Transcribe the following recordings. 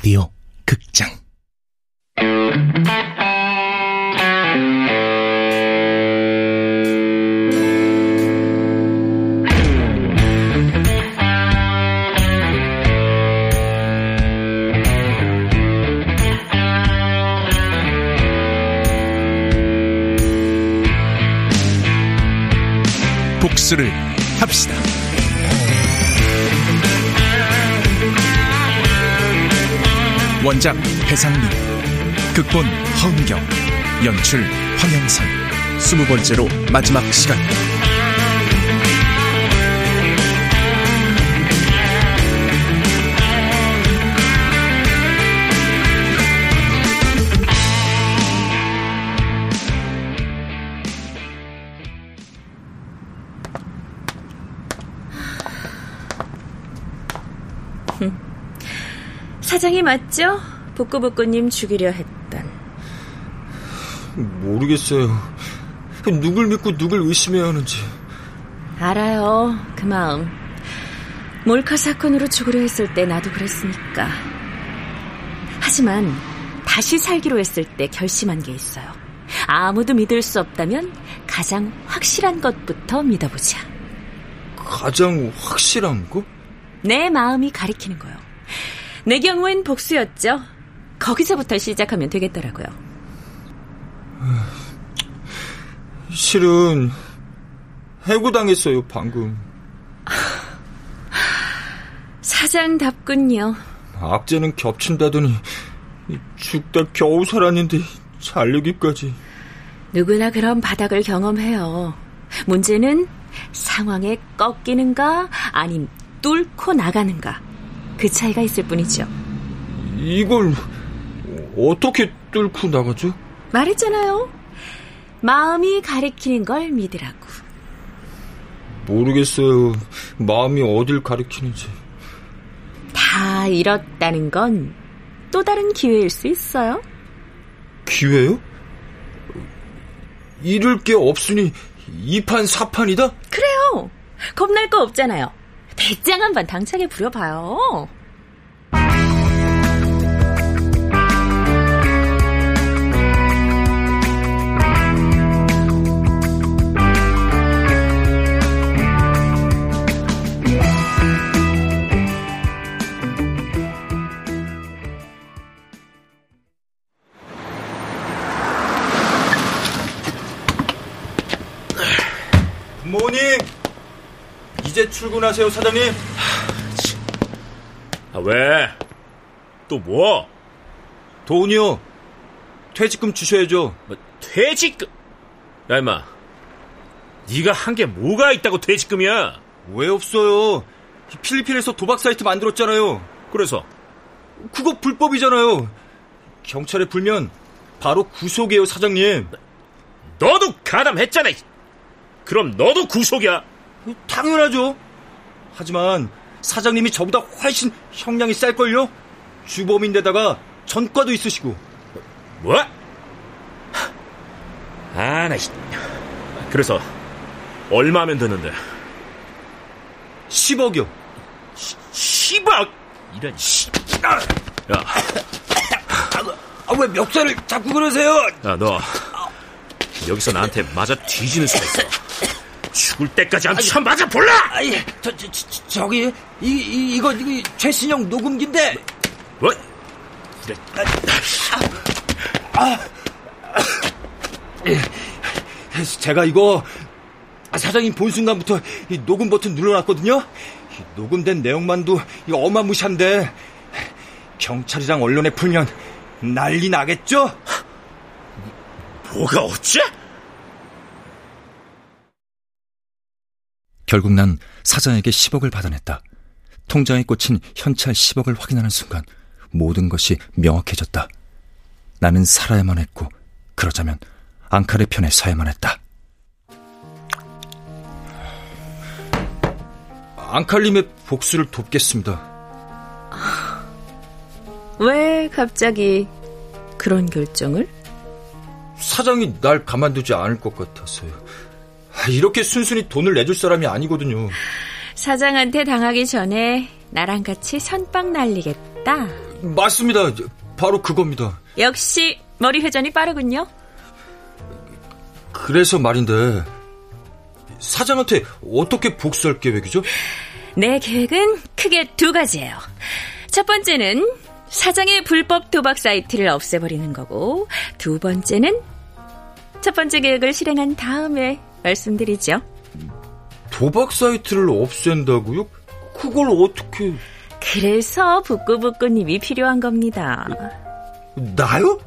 라디오 극장 원작 배상민 극본 허은경 연출 황영선. 스무 번째로 마지막 시간 사장이 맞죠? 복구복구님 죽이려 했던. 모르겠어요. 누굴 믿고 누굴 의심해야 하는지. 알아요. 그 마음. 몰카 사건으로 죽으려 했을 때 나도 그랬으니까. 하지만 다시 살기로 했을 때 결심한 게 있어요. 아무도 믿을 수 없다면 가장 확실한 것부터 믿어보자. 가장 확실한 거? 내 마음이 가리키는 거요. 내 경우엔 복수였죠. 거기서부터 시작하면 되겠더라고요. 실은 해고당했어요, 방금. 사장답군요. 악재는 겹친다더니 죽다 겨우 살았는데 잘려기까지. 누구나 그런 바닥을 경험해요. 문제는 상황에 꺾이는가 아님 뚫고 나가는가 그 차이가 있을 뿐이죠. 이걸 어떻게 뚫고 나가죠? 말했잖아요. 마음이 가리키는 걸 믿으라고. 모르겠어요. 마음이 어딜 가리키는지. 다 잃었다는 건 또 다른 기회일 수 있어요. 기회요? 잃을 게 없으니 이판사판이다 그래요. 겁날 거 없잖아요. 대장 한번 당차게 부려봐요. 출근하세요, 사장님. 아, 왜? 또 뭐? 돈이요. 퇴직금 주셔야죠. 뭐 퇴직금? 야, 임마. 네가 한 게 뭐가 있다고 퇴직금이야? 왜 없어요? 필리핀에서 도박 사이트 만들었잖아요. 그래서? 그거 불법이잖아요. 경찰에 불면 바로 구속이에요, 사장님. 너도 가담했잖아. 그럼 너도 구속이야. 당연하죠. 하지만 사장님이 저보다 훨씬 형량이 쌀걸요? 주범인데다가 전과도 있으시고. 뭐? 아, 나, 그래서, 얼마 하면 되는데? 10억이요. 10억! 이런, 씨. 야. 아, 왜 멱살을 자꾸 그러세요? 야, 너. 여기서 나한테 맞아 뒤지는 수가 있어. 죽을 때까지 한 참 맞아 볼라! 아이, 저, 저, 저, 저기, 이, 이, 이거, 이거, 최신형 녹음기인데. 뭐? 그래. 아, 제가 이거 사장님 본 순간부터 이 녹음 버튼 눌러놨거든요. 녹음된 내용만도 어마무시한데 경찰이랑 언론에 풀면 난리 나겠죠? 뭐가 어째? 결국 난 사장에게 10억을 받아냈다. 통장에 꽂힌 현찰 10억을 확인하는 순간 모든 것이 명확해졌다. 나는 살아야만 했고 그러자면 앙칼의 편에 서야만 했다. 앙칼님의 복수를 돕겠습니다. 왜 갑자기 그런 결정을? 사장이 날 가만두지 않을 것 같아서요. 이렇게 순순히 돈을 내줄 사람이 아니거든요. 사장한테 당하기 전에 나랑 같이 선빵 날리겠다. 맞습니다. 바로 그겁니다. 역시 머리 회전이 빠르군요. 그래서 말인데 사장한테 어떻게 복수할 계획이죠? 내 계획은 크게 두 가지예요. 첫 번째는 사장의 불법 도박 사이트를 없애버리는 거고 두 번째는 첫 번째 계획을 실행한 다음에 말씀드리죠. 도박 사이트를 없앤다고요? 그걸 어떻게... 그래서 북구북구님이 필요한 겁니다. 나요?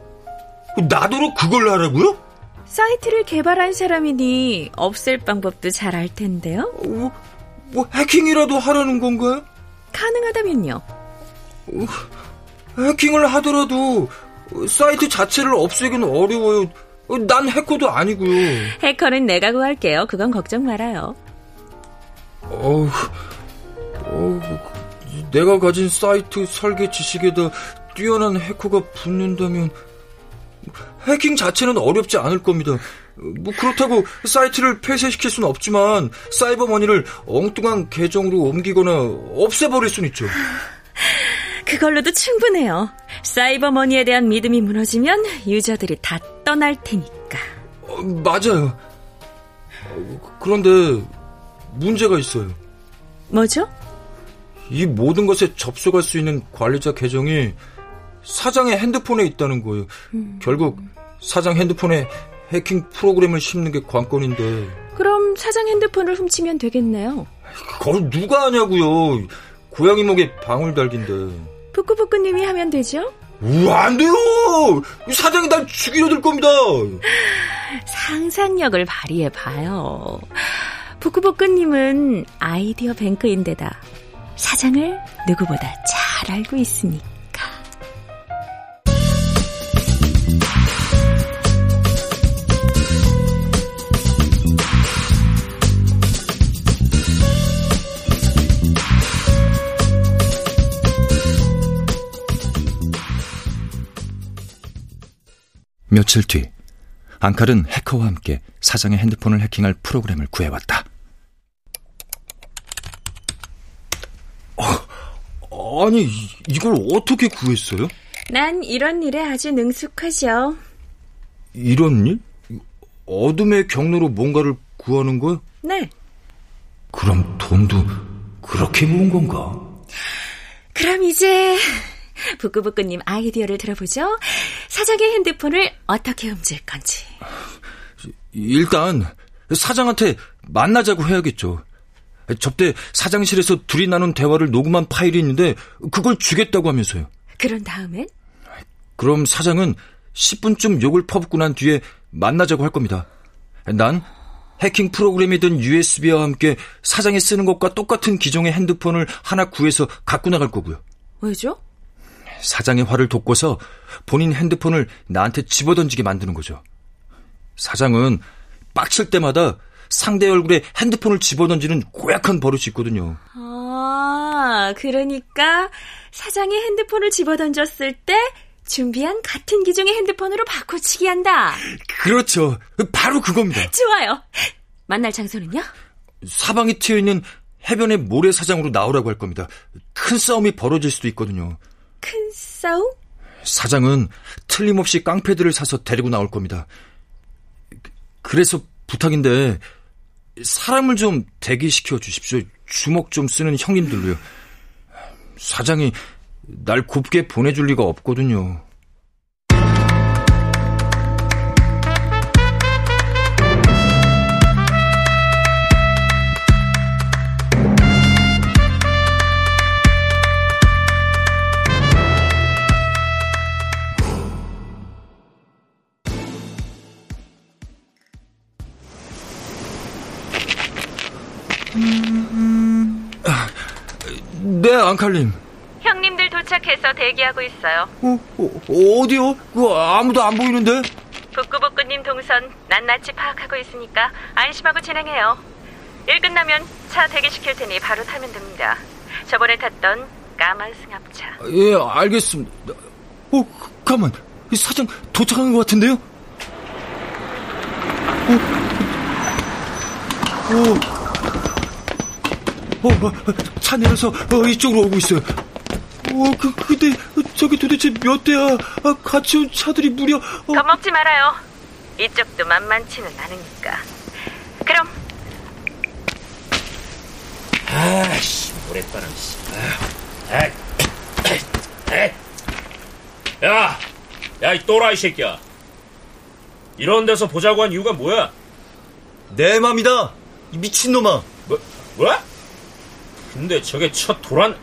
나더러 그걸 하라고요? 사이트를 개발한 사람이니 없앨 방법도 잘 알 텐데요. 뭐, 뭐 해킹이라도 하라는 건가요? 가능하다면요. 어, 해킹을 하더라도 사이트 자체를 없애기는 어려워요. 난 해커도 아니고요. 해커는 내가 구할게요. 그건 걱정 말아요. 어우, 어우, 내가 가진 사이트 설계 지식에다 뛰어난 해커가 붙는다면 해킹 자체는 어렵지 않을 겁니다. 뭐 그렇다고 사이트를 폐쇄시킬 수는 없지만 사이버머니를 엉뚱한 계정으로 옮기거나 없애버릴 수는 있죠. 그걸로도 충분해요. 사이버머니에 대한 믿음이 무너지면 유저들이 다 떠날 테니까. 어, 맞아요. 그런데 문제가 있어요. 뭐죠? 이 모든 것에 접속할 수 있는 관리자 계정이 사장의 핸드폰에 있다는 거예요. 음. 결국 사장 핸드폰에 해킹 프로그램을 심는 게 관건인데. 그럼 사장 핸드폰을 훔치면 되겠네요. 그걸 누가 하냐고요. 고양이 목에 방울 달긴데. 부끄부끄님이 하면 되죠? 안 돼요! 사장이 날 죽이려 들 겁니다! 상상력을 발휘해봐요. 부끄부끄님은 아이디어 뱅크인데다 사장을 누구보다 잘 알고 있으니까. 며칠 뒤 앙칼은 해커와 함께 사장의 핸드폰을 해킹할 프로그램을 구해왔다. 어, 아니 이걸 어떻게 구했어요? 난 이런 일에 아주 능숙하죠. 이런 일? 어둠의 경로로 뭔가를 구하는 거야? 네. 그럼 돈도 그렇게 모은 건가? 그럼 이제 부끄부끄님 아이디어를 들어보죠. 사장의 핸드폰을 어떻게 훔칠 건지. 일단 사장한테 만나자고 해야겠죠. 접대 사장실에서 둘이 나눈 대화를 녹음한 파일이 있는데 그걸 주겠다고 하면서요. 그런 다음엔? 그럼 사장은 10분쯤 욕을 퍼붓고 난 뒤에 만나자고 할 겁니다. 난 해킹 프로그램이 든 USB와 함께 사장이 쓰는 것과 똑같은 기종의 핸드폰을 하나 구해서 갖고 나갈 거고요. 왜죠? 사장의 화를 돋궈서 본인 핸드폰을 나한테 집어던지게 만드는 거죠. 사장은 빡칠 때마다 상대 얼굴에 핸드폰을 집어던지는 고약한 버릇이 있거든요. 아, 그러니까 사장이 핸드폰을 집어던졌을 때 준비한 같은 기종의 핸드폰으로 바꿔치기 한다. 그렇죠. 바로 그겁니다. 좋아요. 만날 장소는요? 사방이 트여 있는 해변의 모래사장으로 나오라고 할 겁니다. 큰 싸움이 벌어질 수도 있거든요. 큰 싸움? 사장은 틀림없이 깡패들을 사서 데리고 나올 겁니다. 그래서 부탁인데 사람을 좀 대기시켜 주십시오. 주먹 좀 쓰는 형님들로요. 사장이 날 곱게 보내줄 리가 없거든요. 앙칼님. 형님들 도착해서 대기하고 있어요. 어, 어 디요 그 아무도 안 보이는데? 북구북구님 동선 낱낱이 파악하고 있으니까 안심하고 진행해요. 일 끝나면 차 대기시킬 테니 바로 타면 됩니다. 저번에 탔던 까만 승합차. 예, 알겠습니다. 어, 가만. 사장 도착한 것 같은데요? 어, 어, 어, 차 내려서 어, 이쪽으로 오고 있어요. 어, 그, 근데 저기 도대체 몇 대야? 아, 같이 온 차들이 무려... 어... 겁먹지 말아요. 이쪽도 만만치는 않으니까. 그럼. 아씨, 모래바람, 씨. 아, 야, 야, 이 또라이 새끼야. 이런 데서 보자고 한 이유가 뭐야? 내 맘이다. 이 미친놈아. 뭐, 뭐? 근데 저게 첫 도란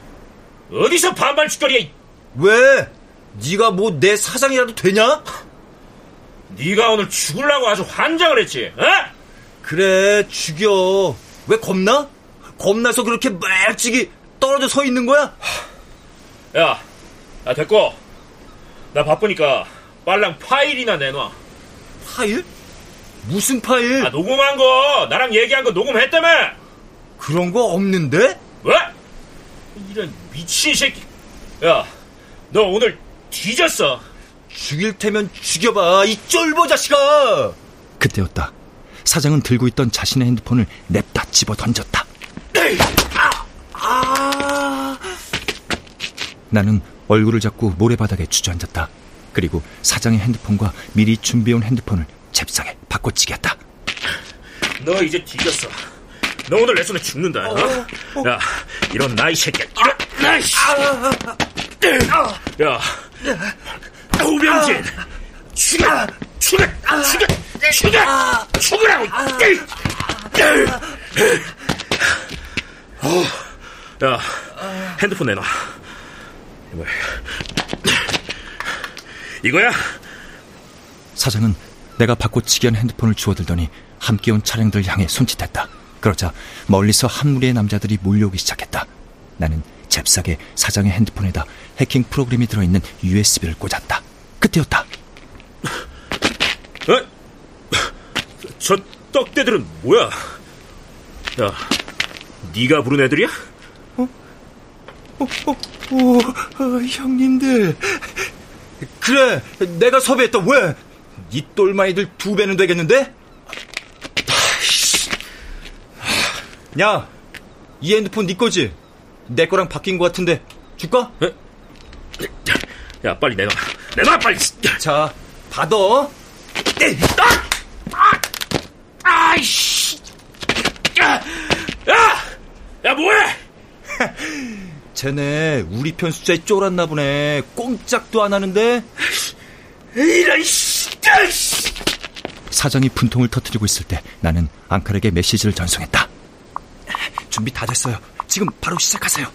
어디서 반말 짓거리야? 왜? 네가 뭐 내 사장이라도 되냐? 네가 오늘 죽을라고 아주 환장을 했지, 어? 그래, 죽여. 왜 겁나? 겁나서 그렇게 멀찍이 떨어져 서 있는 거야? 야, 야 됐고. 나 바쁘니까 빨랑 파일이나 내놔. 파일? 무슨 파일? 아, 녹음한 거, 나랑 얘기한 거 녹음했다며? 그런 거 없는데? 왜? 이런 미친 새끼. 야, 너 오늘 뒤졌어. 죽일 테면 죽여봐, 이 쫄보 자식아! 그때였다. 사장은 들고 있던 자신의 핸드폰을 냅다 집어 던졌다. 아, 아. 나는 얼굴을 잡고 모래바닥에 주저앉았다. 그리고 사장의 핸드폰과 미리 준비해온 핸드폰을 잽싸게 바꿔치기했다. 너 이제 뒤졌어. 너 오늘 내 손에 죽는다. 어? 어? 야, 이런 나이 새끼야. 이런 나이 씨. 야, 오병진, 죽여, 죽여, 죽여, 죽여, 죽으라고. 야, 핸드폰 내놔. 이거 이거야? 사장은 내가 바꿔치기한 핸드폰을 주워들더니 함께 온 차량들 향해 손짓했다. 그러자 멀리서 한 무리의 남자들이 몰려오기 시작했다. 나는 잽싸게 사장의 핸드폰에다 해킹 프로그램이 들어있는 USB를 꽂았다. 그때였다. 어? 저 떡대들은 뭐야? 야, 네가 부른 애들이야? 어? 어, 어, 오, 어, 형님들. 그래, 내가 섭외했다. 왜? 이 똘마이들 두 배는 되겠는데? 야, 이 핸드폰 네 거지? 내 거랑 바뀐 것 같은데 줄까? 에? 야, 빨리 내놔. 내놔, 빨리. 자, 받아. 아! 아이씨. 야, 야, 야, 뭐해? 쟤네 우리 편 숫자에 쫄았나 보네. 꼼짝도 안 하는데. 이런 씨. 사장이 분통을 터뜨리고 있을 때 나는 앙칼에게 메시지를 전송했다. 준비 다 됐어요. 지금 바로 시작하세요.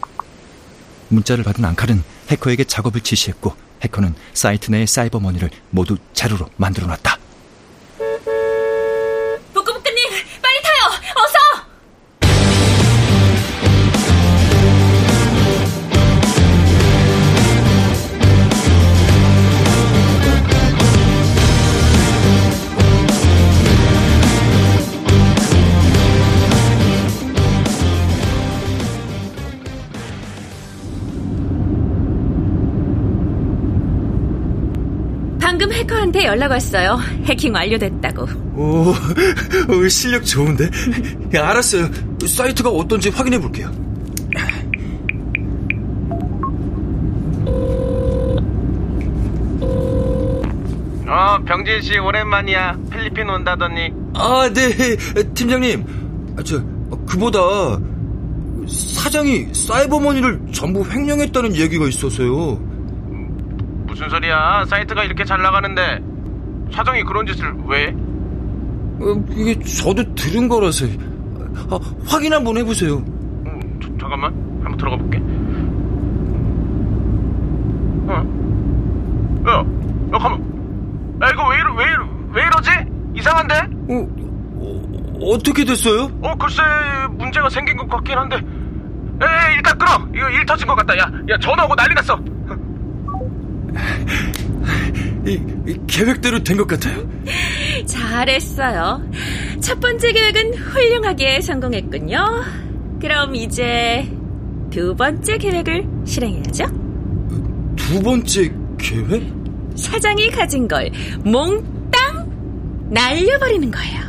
문자를 받은 앙칼은 해커에게 작업을 지시했고 해커는 사이트 내의 사이버머니를 모두 자료로 만들어 놨다. 해커한테 연락 왔어요. 해킹 완료됐다고. 오, 오 실력 좋은데? 야, 알았어요. 사이트가 어떤지 확인해 볼게요. 어, 병진 씨 오랜만이야. 필리핀 온다더니. 아, 네, 팀장님. 아, 저 그보다 사장이 사이버머니를 전부 횡령했다는 얘기가 있어서요. 무슨 소리야? 사이트가 이렇게 잘 나가는데 사장이 그런 짓을 왜? 어, 이게 저도 들은 거라서 아, 확인 한번 해보세요. 음, 저, 잠깐만, 한번 들어가 볼게. 어, 야, 야, 가만. 야, 이거 왜, 이러, 왜, 왜 이러지? 이상한데? 어, 어, 어떻게 됐어요? 어, 글쎄, 문제가 생긴 것 같긴 한데. 에, 일단 끊어. 이거 일 터진 것 같다. 야, 야, 전화 오고 난리 났어. 이, 이 계획대로 된 것 같아요. 잘했어요. 첫 번째 계획은 훌륭하게 성공했군요. 그럼 이제 두 번째 계획을 실행해야죠. 두 번째 계획? 사장이 가진 걸 몽땅 날려버리는 거예요.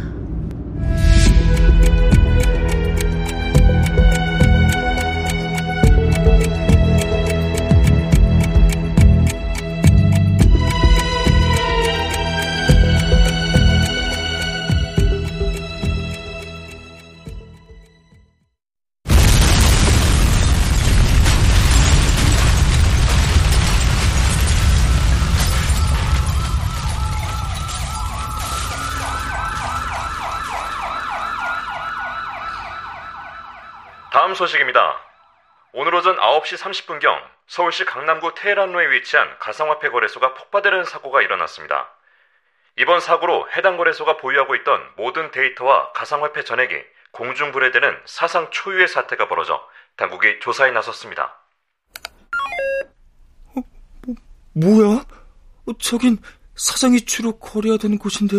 다음 소식입니다. 오늘 오전 9시 30분경 서울시 강남구 테헤란로에 위치한 가상화폐 거래소가 폭파되는 사고가 일어났습니다. 이번 사고로 해당 거래소가 보유하고 있던 모든 데이터와 가상화폐 전액이 공중 분해되는 사상 초유의 사태가 벌어져 당국이 조사에 나섰습니다. 어, 뭐, 뭐야? 저긴 사장이 주로 거래하던 곳인데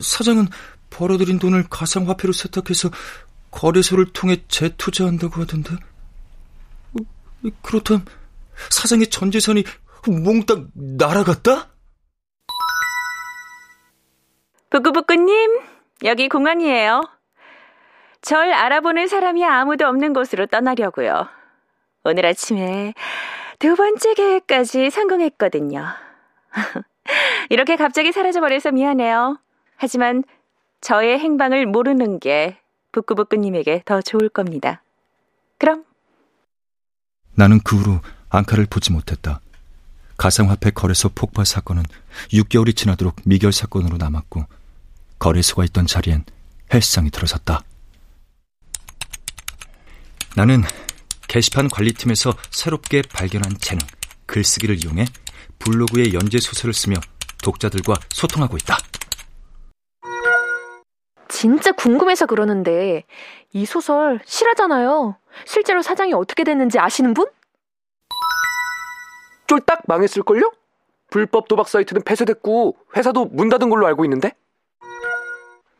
사장은 벌어들인 돈을 가상화폐로 세탁해서 거래소를 통해 재투자한다고 하던데 그렇다면 사장의 전 재산이 몽땅 날아갔다? 부끄부끄님, 여기 공항이에요. 절 알아보는 사람이 아무도 없는 곳으로 떠나려고요. 오늘 아침에 두 번째 계획까지 성공했거든요. 이렇게 갑자기 사라져버려서 미안해요. 하지만 저의 행방을 모르는 게 부끄부끄님에게 더 좋을 겁니다. 그럼 나는 그 후로 앙카를 보지 못했다. 가상화폐 거래소 폭발 사건은 6개월이 지나도록 미결 사건으로 남았고 거래소가 있던 자리엔 헬스장이 들어섰다. 나는 게시판 관리팀에서 새롭게 발견한 재능, 글쓰기를 이용해 블로그에 연재 소설을 쓰며 독자들과 소통하고 있다. 진짜 궁금해서 그러는데 이 소설 실화잖아요. 실제로 사장이 어떻게 됐는지 아시는 분? 쫄딱 망했을걸요? 불법 도박 사이트는 폐쇄됐고 회사도 문 닫은 걸로 알고 있는데?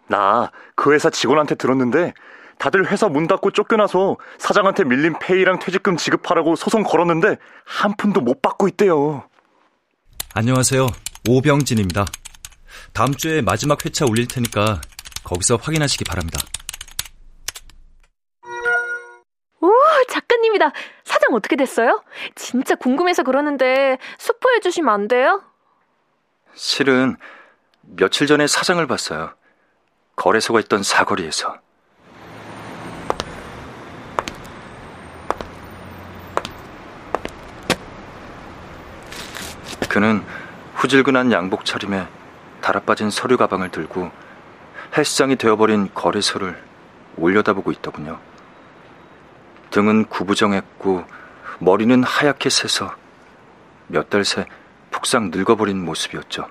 나 그 회사 직원한테 들었는데 다들 회사 문 닫고 쫓겨나서 사장한테 밀린 페이랑 퇴직금 지급하라고 소송 걸었는데 한 푼도 못 받고 있대요. 안녕하세요. 오병진입니다. 다음 주에 마지막 회차 올릴 테니까 거기서 확인하시기 바랍니다. 오, 작가님이다. 사장 어떻게 됐어요? 진짜 궁금해서 그러는데 스포해 주시면 안 돼요? 실은 며칠 전에 사장을 봤어요. 거래소가 있던 사거리에서. 그는 후질근한 양복 차림에 달아빠진 서류 가방을 들고 헬스장이 되어버린 거래소를 올려다보고 있더군요. 등은 구부정했고 머리는 하얗게 새서 몇 달새 푹상 늙어버린 모습이었죠.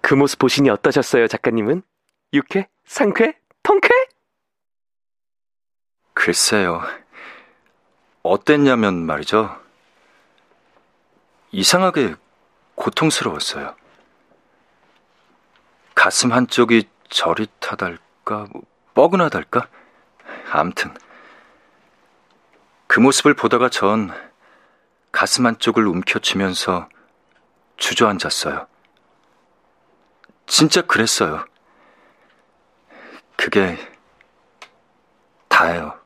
그 모습 보시니 어떠셨어요, 작가님은? 유쾌? 상쾌? 통쾌? 글쎄요. 어땠냐면 말이죠. 이상하게 고통스러웠어요. 가슴 한쪽이 저릿하달까, 뭐, 뻐근하달까? 암튼. 그 모습을 보다가 전 가슴 한쪽을 움켜쥐면서 주저앉았어요. 진짜 그랬어요. 그게 다예요.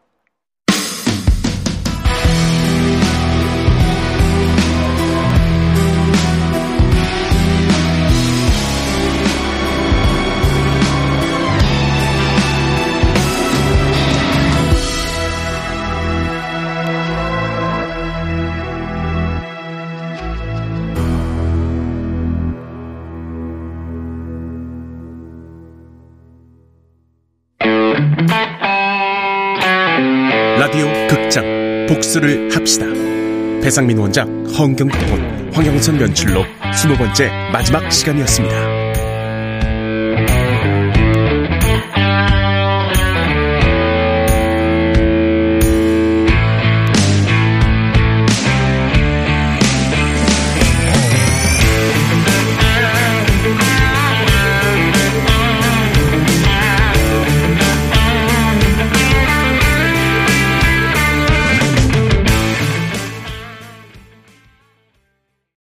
라디오 극장 복수를 합시다. 배상민 원작, 허은경 극본, 황영선 연출로 스무 번째 마지막 시간이었습니다.